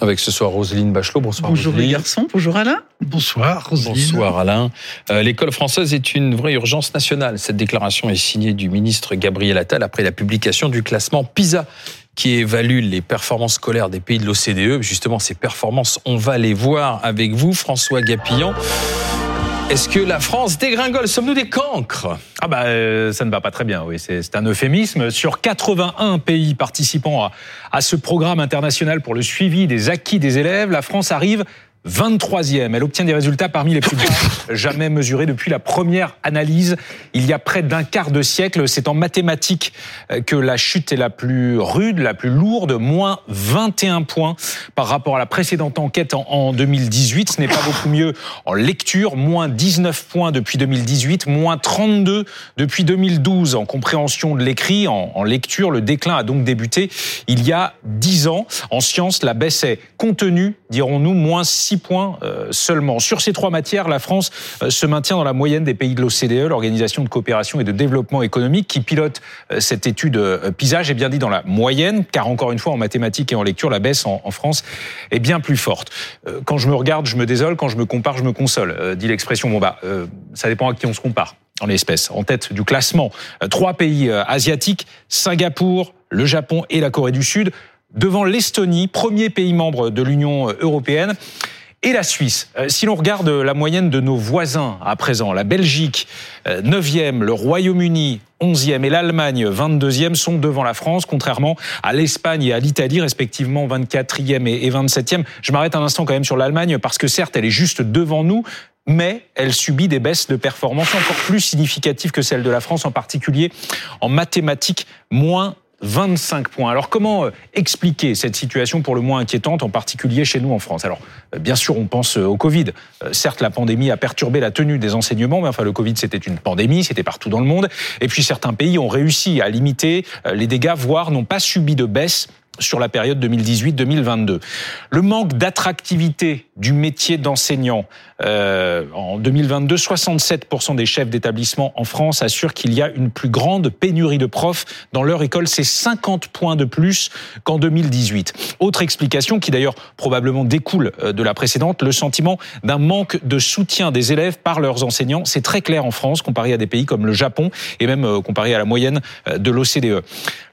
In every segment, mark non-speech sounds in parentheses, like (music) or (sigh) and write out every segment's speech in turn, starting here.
Avec ce soir Roselyne Bachelot. Bonsoir. Bonjour Roselyne. les garçons, bonjour Alain. Bonsoir, Roselyne. Bonsoir Alain. Euh, L'école française est une vraie urgence nationale. Cette déclaration est signée du ministre Gabriel Attal après la publication du classement PISA qui évalue les performances scolaires des pays de l'OCDE. Justement, ces performances, on va les voir avec vous, François Gapillan. Est-ce que la France dégringole? Sommes-nous des cancres? Ah bah euh, ça ne va pas très bien, oui, c'est un euphémisme. Sur 81 pays participant à, à ce programme international pour le suivi des acquis des élèves, la France arrive 23e. Elle obtient des résultats parmi les plus bas (laughs) jamais mesurés depuis la première analyse il y a près d'un quart de siècle. C'est en mathématiques euh, que la chute est la plus rude, la plus lourde, moins 21 points par rapport à la précédente enquête en, en 2018. Ce n'est pas beaucoup mieux en lecture, moins 19 points depuis 2018, moins 32 depuis 2012 en compréhension de l'écrit, en lecture. Le déclin a donc débuté il y a 10 ans. En sciences, la baisse est contenue, dirons-nous, moins 6 points euh, seulement. Sur ces trois matières, la France euh, se maintient dans la moyenne des pays de l'OCDE, l'Organisation de coopération et de développement économique, qui pilote euh, cette étude PISA. J'ai bien dit dans la moyenne, car encore une fois, en mathématiques et en lecture, la baisse en, France est bien plus forte. Quand je me regarde, je me désole. Quand je me compare, je me console. Dit l'expression. Bon bah, ça dépend à qui on se compare. En l'espèce, en tête du classement, trois pays asiatiques Singapour, le Japon et la Corée du Sud, devant l'Estonie, premier pays membre de l'Union européenne. Et la Suisse. Euh, Si l'on regarde la moyenne de nos voisins à présent, la Belgique, euh, 9e, le Royaume-Uni, 11e et l'Allemagne, 22e, sont devant la France, contrairement à l'Espagne et à l'Italie, respectivement 24e et et 27e. Je m'arrête un instant quand même sur l'Allemagne, parce que certes, elle est juste devant nous, mais elle subit des baisses de performance encore plus significatives que celles de la France, en particulier en mathématiques, moins 25 points. Alors comment euh, expliquer cette situation pour le moins inquiétante, en particulier chez nous en France? Alors euh, bien sûr, on pense euh, au Covid. Certes, la pandémie a perturbé la tenue des enseignements, mais enfin le Covid c'était une pandémie, c'était partout dans le monde. Et puis certains pays ont réussi à limiter les dégâts, voire n'ont pas subi de baisse sur la période 2018-2022. Le manque d'attractivité du métier d'enseignant. Euh, en 2022, 67% des chefs d'établissement en France assurent qu'il y a une plus grande pénurie de profs dans leur école. C'est 50 points de plus qu'en 2018. Autre explication qui d'ailleurs probablement découle euh, de la précédente, le sentiment d'un manque de soutien des élèves par leurs enseignants. C'est très clair en France comparé à des pays comme le Japon et même euh, comparé à la moyenne euh, de l'OCDE.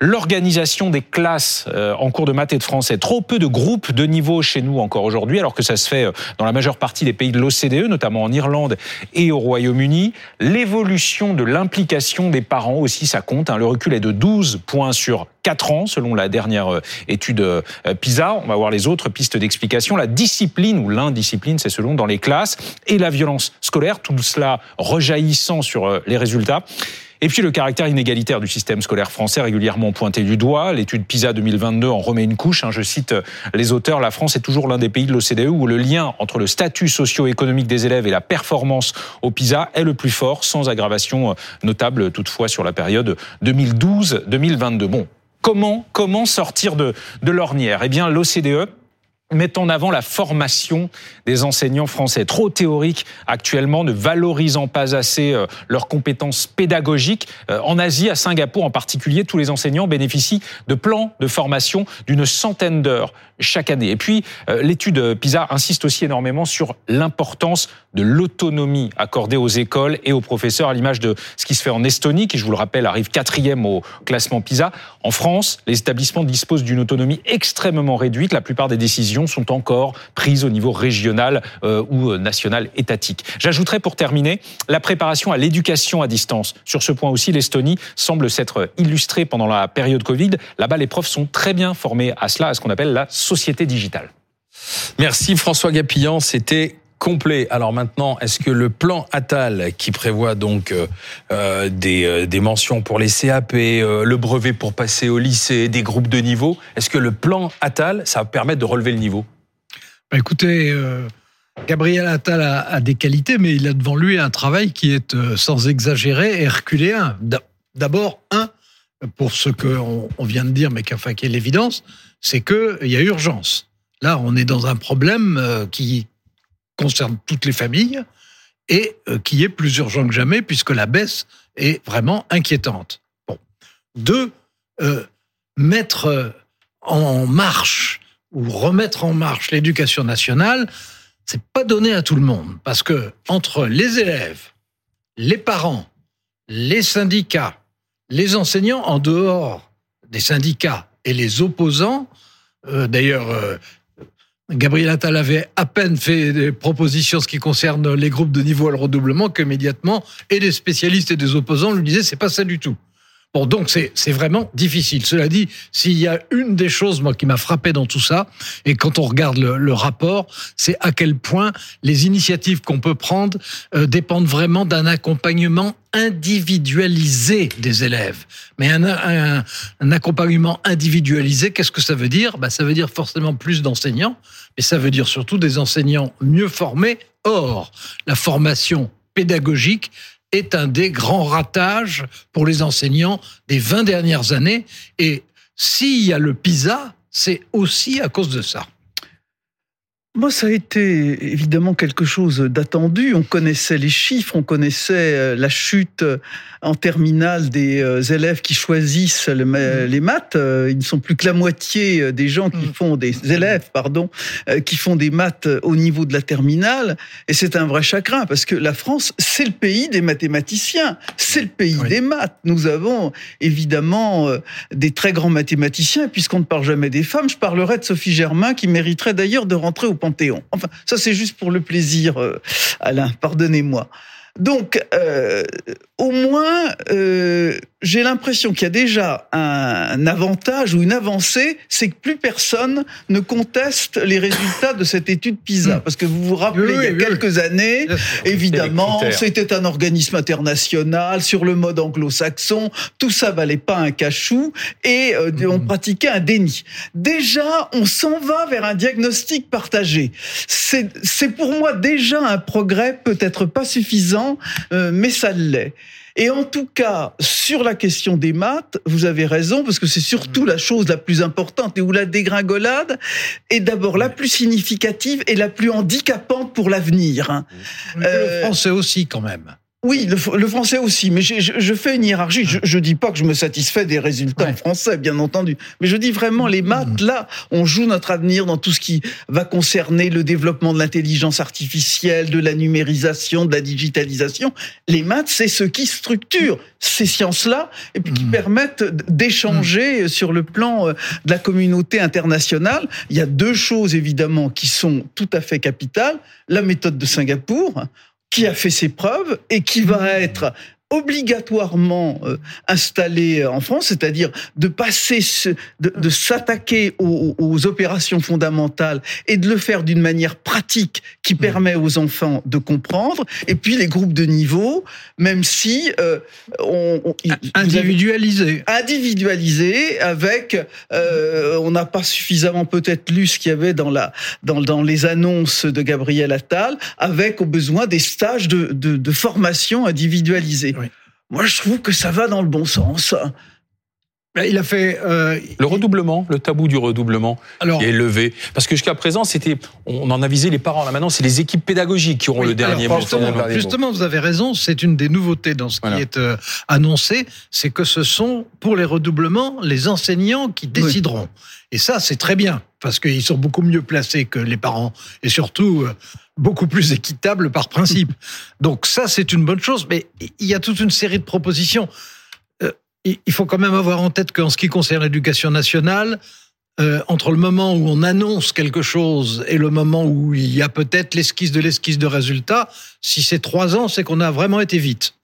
L'organisation des classes euh, en cours de maths et de français. Trop peu de groupes de niveau chez nous encore aujourd'hui, alors que ça se fait euh, dans la majeure partie des pays de l'OCDE, notamment en Irlande et au Royaume-Uni. L'évolution de l'implication des parents aussi, ça compte. hein. Le recul est de 12 points sur 4 ans, selon la dernière euh, étude euh, PISA. On va voir les autres pistes d'explication. La discipline, ou l'indiscipline, c'est selon, dans les classes, et la violence scolaire, tout cela rejaillissant sur euh, les résultats. Et puis le caractère inégalitaire du système scolaire français régulièrement pointé du doigt. L'étude PISA 2022 en remet une couche. hein. Je cite euh, les auteurs, la France est toujours l'un des pays de l'OCDE où le lien entre le statut socio-économique des élèves et la performance au PISA est le plus fort, sans aggravation euh, notable toutefois sur la période 2012-2022. Bon, comment, comment sortir de, de l'ornière? Eh bien, l'OCDE met en avant la formation des enseignants français, trop théorique actuellement, ne valorisant pas assez euh, leurs compétences pédagogiques. Euh, En Asie, à Singapour en particulier, tous les enseignants bénéficient de plans de formation d'une centaine d'heures chaque année. Et puis, euh, l'étude PISA insiste aussi énormément sur l'importance de l'autonomie accordée aux écoles et aux professeurs, à l'image de ce qui se fait en Estonie, qui, je vous le rappelle, arrive quatrième au classement PISA. En France, les établissements disposent d'une autonomie extrêmement réduite. La plupart des décisions sont encore prises au niveau régional euh, ou euh, national étatique. J'ajouterai pour terminer la préparation à l'éducation à distance. Sur ce point aussi, l'Estonie semble s'être illustrée pendant la période Covid. Là-bas, les profs sont très bien formés à cela, à ce qu'on appelle la société digitale. Merci François Gapillan, c'était complet. Alors maintenant, est-ce que le plan Attal, qui prévoit donc euh, euh, des, euh, des mentions pour les CAP, euh, le brevet pour passer au lycée, des groupes de niveau, est-ce que le plan Attal, ça va permettre de relever le niveau? Bah, écoutez, Gabriel Attal a, des qualités, mais il a devant lui un travail qui est, sans exagérer, herculéen. D'a- D'abord, un, pour ce qu'on on vient de dire, mais enfin, qui est l'évidence, c'est qu'il y a urgence. Là, on est dans un problème qui concerne toutes les familles et euh, qui est plus urgent que jamais puisque la baisse est vraiment inquiétante. Deux, euh, mettre en marche ou remettre en marche l'éducation nationale, c'est pas donné à tout le monde parce que entre les élèves, les parents, les syndicats, les enseignants en dehors des syndicats et les opposants, euh, d'ailleurs, euh, Gabriel Attal avait à peine fait des propositions ce qui concerne les groupes de niveau à le redoublement qu'immédiatement, et des spécialistes et des opposants lui disaient c'est pas ça du tout. Bon, donc c'est vraiment difficile. Cela dit, s'il y a une des choses moi qui m'a frappé dans tout ça, et quand on regarde le, rapport, c'est à quel point les initiatives qu'on peut prendre euh, dépendent vraiment d'un accompagnement individualisé des élèves. Mais un, accompagnement individualisé, qu'est-ce que ça veut dire? Bah, Ça veut dire forcément plus d'enseignants, mais ça veut dire surtout des enseignants mieux formés. Or, la formation pédagogique, est un des grands ratages pour les enseignants des 20 dernières années. Et s'il y a le PISA, c'est aussi à cause de ça. Moi, ça a été évidemment quelque chose d'attendu. On connaissait les chiffres, on connaissait euh, la chute en terminale des euh, élèves qui choisissent mm. les maths. Euh, ils ne sont plus que la moitié des gens qui mm. font des élèves, pardon, qui font des maths au niveau de la terminale. Et c'est un vrai chagrin parce que la France, c'est le pays des mathématiciens, c'est le pays des maths. Nous avons évidemment des très grands mathématiciens. Puisqu'on ne parle jamais des femmes, je parlerai de Sophie Germain qui mériterait d'ailleurs de rentrer au Enfin, ça c'est juste pour le plaisir, euh, Alain, pardonnez-moi. Donc, euh, au moins, euh, j'ai l'impression qu'il y a déjà un, avantage ou une avancée, c'est que plus personne ne conteste les résultats de cette étude PISA. Hmm. Parce que vous vous rappelez, il y a quelques années, évidemment, c'était un organisme international sur le mode anglo-saxon, tout ça valait pas un cachou, et euh, on hmm. pratiquait un déni. Déjà, on s'en va vers un diagnostic partagé. C'est pour moi déjà un progrès, peut-être pas suffisant, euh, mais ça l'est. Et en tout cas, sur la question des maths, vous avez raison, parce que c'est surtout la chose la plus importante et où la dégringolade est d'abord la plus significative et la plus handicapante pour l'avenir. Le euh, français aussi, quand même. Oui, le, français aussi, mais je, je, fais une hiérarchie. Je, ne dis pas que je me satisfais des résultats en français, bien entendu, mais je dis vraiment les maths. Là, on joue notre avenir dans tout ce qui va concerner le développement de l'intelligence artificielle, de la numérisation, de la digitalisation. Les maths, c'est ce qui structure ces sciences-là et puis qui mmh. permettent d'échanger mmh. sur le plan euh, de la communauté internationale. Il y a deux choses évidemment qui sont tout à fait capitales la méthode de Singapour qui a fait ses preuves et qui va être obligatoirement euh, installé en France, c'est-à-dire de passer, de, s'attaquer aux, opérations fondamentales et de le faire d'une manière pratique qui mmh. permet aux enfants de comprendre. Et puis les groupes de niveau, même si euh, on, individualisé, individualisé avec, euh, on n'a pas suffisamment peut-être lu ce qu'il y avait dans la dans, dans les annonces de Gabriel Attal, avec au besoin des stages de, de, de formation individualisés. Moi, je trouve que ça va dans le bon sens. Ben, il a fait euh, le redoublement, le tabou du redoublement alors, qui est levé. Parce que jusqu'à présent, c'était, on en avisait les parents. Là maintenant, c'est les équipes pédagogiques qui auront le dernier mot. Justement, vous avez raison. C'est une des nouveautés dans ce qui est euh, annoncé, c'est que ce sont pour les redoublements les enseignants qui décideront. Et ça, c'est très bien parce qu'ils sont beaucoup mieux placés que les parents et surtout euh, beaucoup plus équitables par principe. (laughs) Donc ça, c'est une bonne chose. Mais il y a toute une série de propositions il faut quand même avoir en tête qu'en ce qui concerne l'éducation nationale, euh, entre le moment où on annonce quelque chose et le moment où il y a peut-être l'esquisse de l'esquisse de résultat, si c'est trois ans, c'est qu'on a vraiment été vite.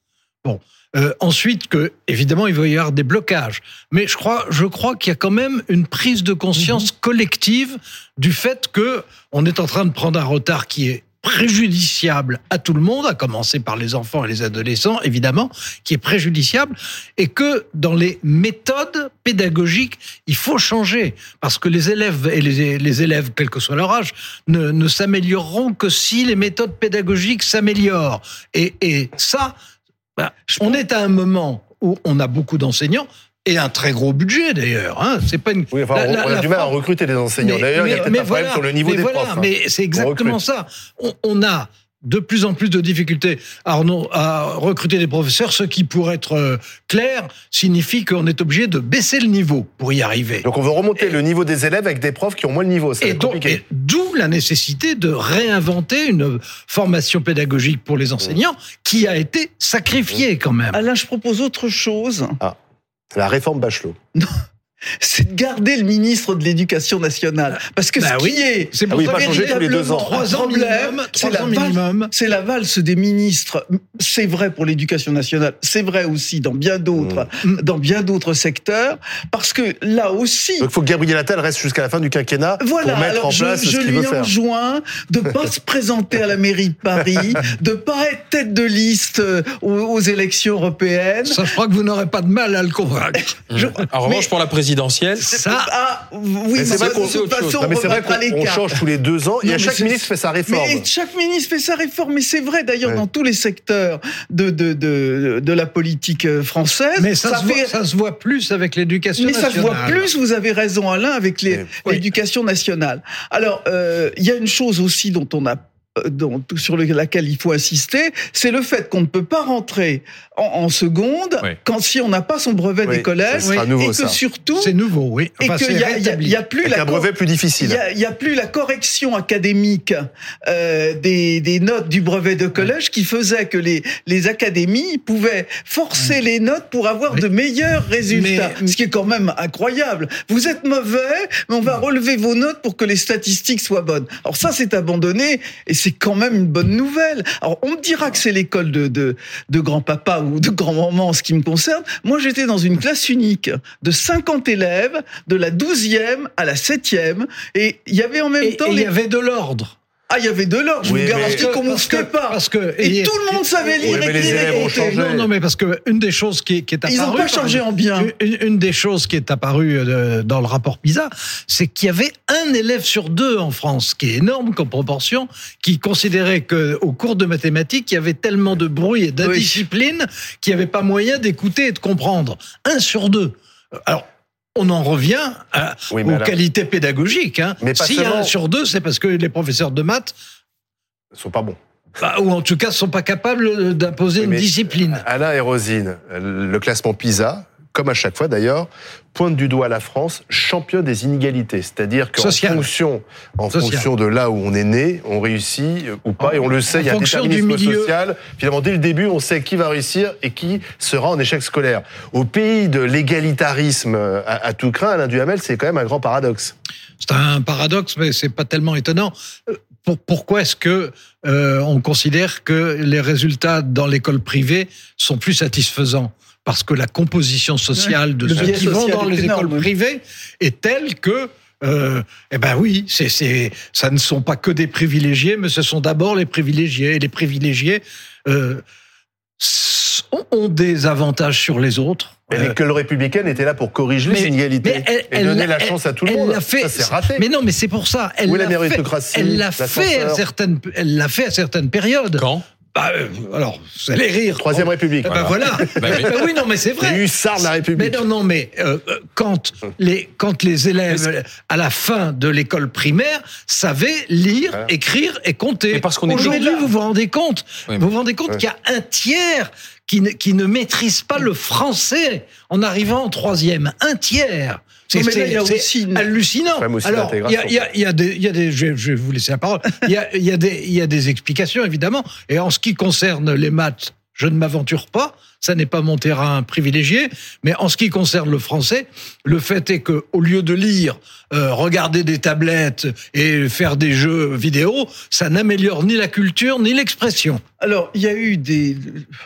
Bon. Euh, ensuite, que évidemment, il va y avoir des blocages, mais je crois, je crois qu'il y a quand même une prise de conscience mhm. collective du fait que on est en train de prendre un retard qui est préjudiciable à tout le monde, à commencer par les enfants et les adolescents, évidemment, qui est préjudiciable, et que dans les méthodes pédagogiques, il faut changer, parce que les élèves et les, élèves, quel que soit leur âge, ne, ne s'amélioreront que si les méthodes pédagogiques s'améliorent. Et, et ça, bah, on est à un moment où on a beaucoup d'enseignants, et un très gros budget d'ailleurs. Hein. C'est pas une. Oui, enfin, on, a du mal à recruter des enseignants. D'ailleurs, il y a peut-être un problème sur le niveau des voilà, profs. Hein. Mais c'est exactement ça. On, a de plus en plus de difficultés à, à, recruter des professeurs, ce qui, pour être euh, clair, signifie qu'on est obligé de baisser le niveau pour y arriver. Donc on veut remonter le niveau des élèves avec des profs qui ont moins le niveau. C'est compliqué. D'où la nécessité de réinventer une formation pédagogique pour les enseignants qui a été sacrifiée quand même. Alain, je propose autre chose. Ah, la réforme Bachelot. (laughs) C'est de garder le ministre de l'Éducation nationale. Parce que bah ce oui. qui est, c'est pour ah oui, pas changer tous les deux ans. Trois ans minimum, c'est la, minimum. C'est la valse des ministres. C'est vrai pour l'Éducation nationale. C'est vrai aussi dans bien d'autres, mmh. dans bien d'autres secteurs. Parce que là aussi. Donc il faut que Gabriel Attal reste jusqu'à la fin du quinquennat voilà, pour mettre alors en je, place je ce qu'il lui veut faire. enjoins de pas (laughs) se présenter à la mairie de Paris, de pas être tête de liste aux, aux élections européennes. Ça, je crois que vous n'aurez pas de mal à le convaincre. Je, en revanche, pour la présidentielle, ça, ah, oui, c'est vrai qu'on on change tous les deux ans. Non, et chaque ministre fait sa réforme. Mais chaque ministre fait sa réforme. Mais c'est vrai d'ailleurs ouais. dans tous les secteurs de, de, de, de la politique euh, française. Mais ça, ça, se, fait... voit, ça se voit plus avec l'éducation nationale. Mais ça se voit plus, vous avez raison Alain, avec l'éducation nationale. Alors, euh, il y a une chose aussi dont on a dont, sur laquelle il faut insister, c'est le fait qu'on ne peut pas rentrer en, en seconde Oui. quand si on n'a pas son brevet Oui, des collèges ça sera nouveau, et que ça. surtout C'est nouveau, oui. et qu'il a, il y a- y plus Avec la un brevet plus il difficile. y a, il y a plus la correction académique euh, des, des notes du brevet de collège qui faisait que les, les académies pouvaient forcer les notes pour avoir Oui. de meilleurs résultats. Mais- Ce qui est quand même incroyable. Vous êtes mauvais, mais on va relever vos notes pour que les statistiques soient bonnes. Alors ça, c'est abandonné et c'est quand même une bonne nouvelle. Alors on me dira que c'est l'école de, de, de grand-papa ou de grand-maman en ce qui me concerne. Moi, j'étais dans une classe unique de 50 élèves, de la 12e à la 7e, et il y avait en même Et temps... et il les- y avait de l'ordre. Ah, il y avait de l'ordre, je Oui, vous garantis qu'on que- mouftait pas. Parce que, Et tout le monde savait lire, Oui, les élèves ont compter. changé. Non, non, mais parce que une des choses qui, qui est apparue. Ils n'ont pas changé en bien. Une, une des choses qui est apparue euh, dans le rapport PISA, c'est qu'il y avait un élève sur deux en France, ce qui est énorme comme proportion, qui considérait que au cours de mathématiques, il y avait tellement de bruit et d'indiscipline qu'il n'y avait pas moyen d'écouter et de comprendre. Un sur deux. Alors. On en revient à- Oui, mais aux qualités pédagogiques. Hein. Mais pas S'il y a un sur deux, c'est parce que les professeurs de maths, sont pas bons. bah, ou en tout cas, sont pas capables d'imposer Oui, une discipline. Alain et Rosine, le classement PISA, comme à chaque fois d'ailleurs, pointe du doigt la France championne des inégalités. C'est-à-dire qu'en fonction, en Social. fonction de là où on est né, on réussit euh, ou pas, et on le sait, il y a un déterminisme social. Finalement, dès le début, on sait qui va réussir et qui sera en échec scolaire. Au pays de l'égalitarisme euh, à, à tout craint, Alain Duhamel, c'est quand même un grand paradoxe. C'est un paradoxe, mais c'est pas tellement étonnant. Euh, pour- pourquoi est-ce que euh, on considère que les résultats dans l'école privée sont plus satisfaisants? Parce que la composition sociale de Le ceux qui vont social dans les énorme, écoles privées est telle que euh, eh ben oui, c'est, c'est, ça ne sont pas que des privilégiés, mais ce sont d'abord les privilégiés. Et les privilégiés euh, ont des avantages sur les autres. Et Euh, l'école républicaine était là pour corriger mais- les inégalités et elle donner l'a- la chance à tout le monde. fait. Ça, c'est raté. Mais non, mais c'est pour ça. Elle Où est la fait- Elle l'a fait à certaines. Elle l'a fait à certaines périodes. Quand? Bah, euh, alors, vous allez rire. Troisième République. Eh ben voilà. Bah oui. (laughs) Bah oui, non, mais c'est Les vrai. hussards de la Mais République. non, non, mais euh, euh, quand les quand les élèves à la fin de l'école primaire savaient lire, écrire et compter. Mais parce qu'on est Aujourd'hui, là. vous vous rendez compte? Oui, Vous vous rendez compte Ouais. qu'il y a un tiers qui ne, qui ne maîtrise pas le français en arrivant en troisième. Un tiers. C'est- hallucinant. Alors, il y a, y a- il y a des, il y a des, je vais, je vais vous laisser la parole. Il y a, il y a des, il y a des explications évidemment. Et en ce qui concerne les maths, je ne m'aventure pas. Ça n'est pas mon terrain privilégié. Mais en ce qui concerne le français, le fait est que au lieu de lire, euh, regarder des tablettes et faire des jeux vidéo, ça n'améliore ni la culture ni l'expression. Alors, il y a eu des,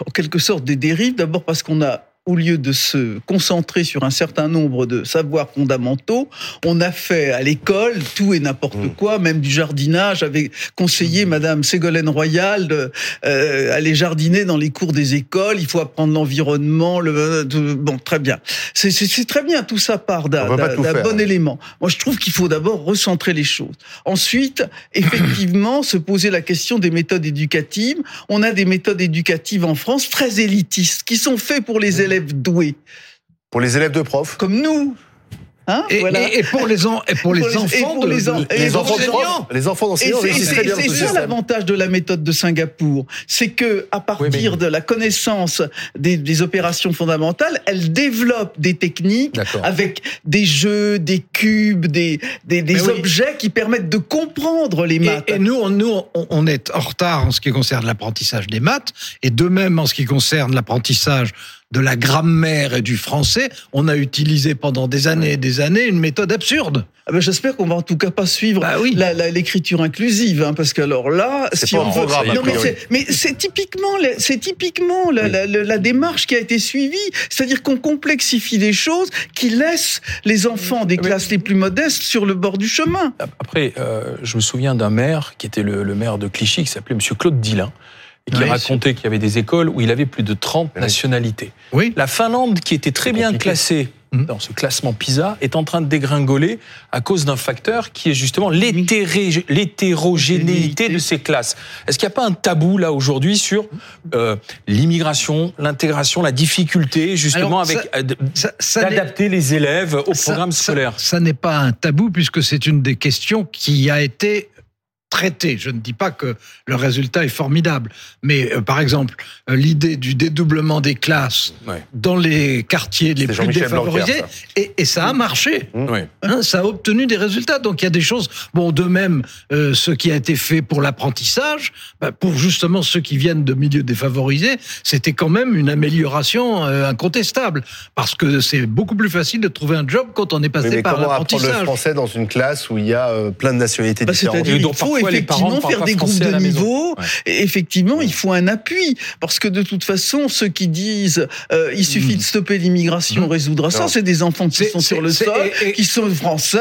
en quelque sorte des dérives. D'abord parce qu'on a, au lieu de se concentrer sur un certain nombre de savoirs fondamentaux, on a fait à l'école tout et n'importe Mm. quoi, même du jardinage. J'avais conseillé Madame Ségolène Royal de euh, aller jardiner dans les cours des écoles. Il faut apprendre l'environnement. Le, de- bon, très bien. C'est- très bien. Tout ça part d'un bon hein. élément. Moi, je trouve qu'il faut d'abord recentrer les choses. Ensuite, effectivement, se poser la question des méthodes éducatives. On a des méthodes éducatives en France très élitistes, qui sont faites pour les élèves doués, Pour les élèves de prof, comme nous. Hein, Et, voilà. et- et pour les, en- et pour les Pour enfants pour de- les en- et Les les enfants de enseignants. profs, les enfants Et d'enseignants c'est- ça l'avantage de la méthode de Singapour, c'est que à partir Oui, mais- de la connaissance des, des opérations fondamentales, elle développe des techniques avec des jeux, des cubes, des, des, des Mais oui. objets qui permettent de comprendre les maths. Et, et nous, on, nous, on- on est en retard en ce qui concerne l'apprentissage des maths, et de même en ce qui concerne l'apprentissage de la grammaire et du français, on a utilisé pendant des années et des années une méthode absurde. Ah ben, J'espère qu'on va en tout cas pas suivre Bah oui. l'écriture inclusive, hein, parce que alors là, C'est si pas on veut, non mais c'est, mais c'est typiquement, la- c'est typiquement la, Oui. la- la- la démarche qui a été suivie, c'est-à-dire qu'on complexifie des choses qui laissent les enfants des Mais- classes les plus modestes sur le bord du chemin. Après, euh, je me souviens d'un maire qui était le, le maire de Clichy, qui s'appelait Monsieur Claude Dillin, et qui Oui, racontait qu'il y avait des écoles où il avait plus de 30 Oui. nationalités. Oui. La Finlande, qui était très bien compliqué. classée Mhm. dans ce classement PISA, est en train de dégringoler à cause d'un facteur qui est justement l'hétérogénéité de ces classes. Est-ce qu'il n'y a pas un tabou là aujourd'hui sur euh, l'immigration, l'intégration, la difficulté justement Alors, avec ça- euh, d'adapter les élèves au ça- programme ça- scolaire? Ça, n'est pas un tabou puisque c'est une des questions qui a été Je ne dis pas que le résultat est formidable, mais euh, par exemple euh, l'idée du dédoublement des classes Ouais. dans les quartiers les plus défavorisés, Blanquer, ça. et, et ça a marché. Ouais. Hein, ça a obtenu des résultats. Donc il y a des choses. Bon, de même, euh, ce qui a été fait pour l'apprentissage, bah, pour justement ceux qui viennent de milieux défavorisés, c'était quand même une amélioration incontestable. Parce que c'est beaucoup plus facile de trouver un job quand on est passé mais par comment apprendre le l'apprentissage. français dans une classe où il y a plein de nationalités Bah, différentes Et donc, faut parfois, effectivement faire des groupes de niveau. Ouais. Et effectivement, il faut un appui. Parce que de toute façon, ceux qui disent euh, il suffit Mm. de stopper l'immigration, Mm. on résoudra ça, Non. c'est des enfants qui sont sur le sol, et- et- qui sont français,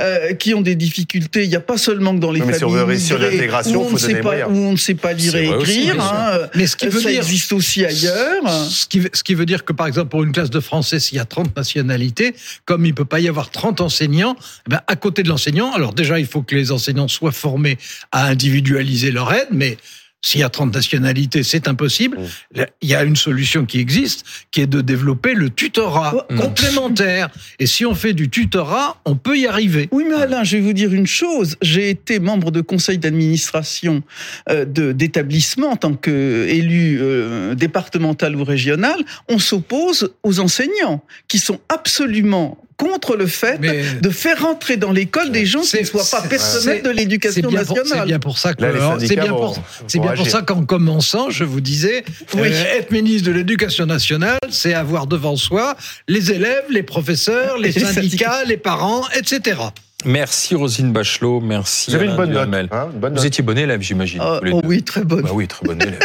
euh, qui ont des difficultés. Il n'y a pas seulement que dans les Oui, mais si on familles veut réussir immigrées l'intégration, où on faut donner pas où on ne sait pas lire et aussi, écrire. hein, euh, Mais ce qui veut ça dire, existe aussi ailleurs. ce qui, ce qui veut dire que par exemple pour une classe de français, s'il y a 30 nationalités, comme il peut pas y avoir 30 enseignants, eh ben, à côté de l'enseignant, alors déjà il faut que les enseignants soient formés à individualiser leur aide, mais s'il y a 30 nationalités, c'est impossible. Mm. Là, Il y a une solution qui existe, qui est de développer le tutorat Mm. complémentaire. Et si on fait du tutorat, on peut y arriver. Oui, mais Alain, je vais vous dire une chose. J'ai été membre de conseil d'administration euh, d'établissement en tant qu'élu euh, départemental ou régional. On s'oppose aux enseignants qui sont absolument contre le fait Mais de faire rentrer dans l'école des gens qui ne soient pas personnels de l'éducation pour- c'est nationale. bien pour ça que c'est syndicats bien pour, bien pour ça qu'en commençant, je vous disais, Oui. euh, être ministre de l'Éducation nationale, c'est avoir devant soi les élèves, les professeurs, les, Les syndicats, syndicats. les parents, etc. Merci Rosine Bachelot, merci. Vous avez une bonne note. Hein, une bonne Vous étiez bon élève, j'imagine. Les oh oui, très bonne. Bah oui, très bon élève.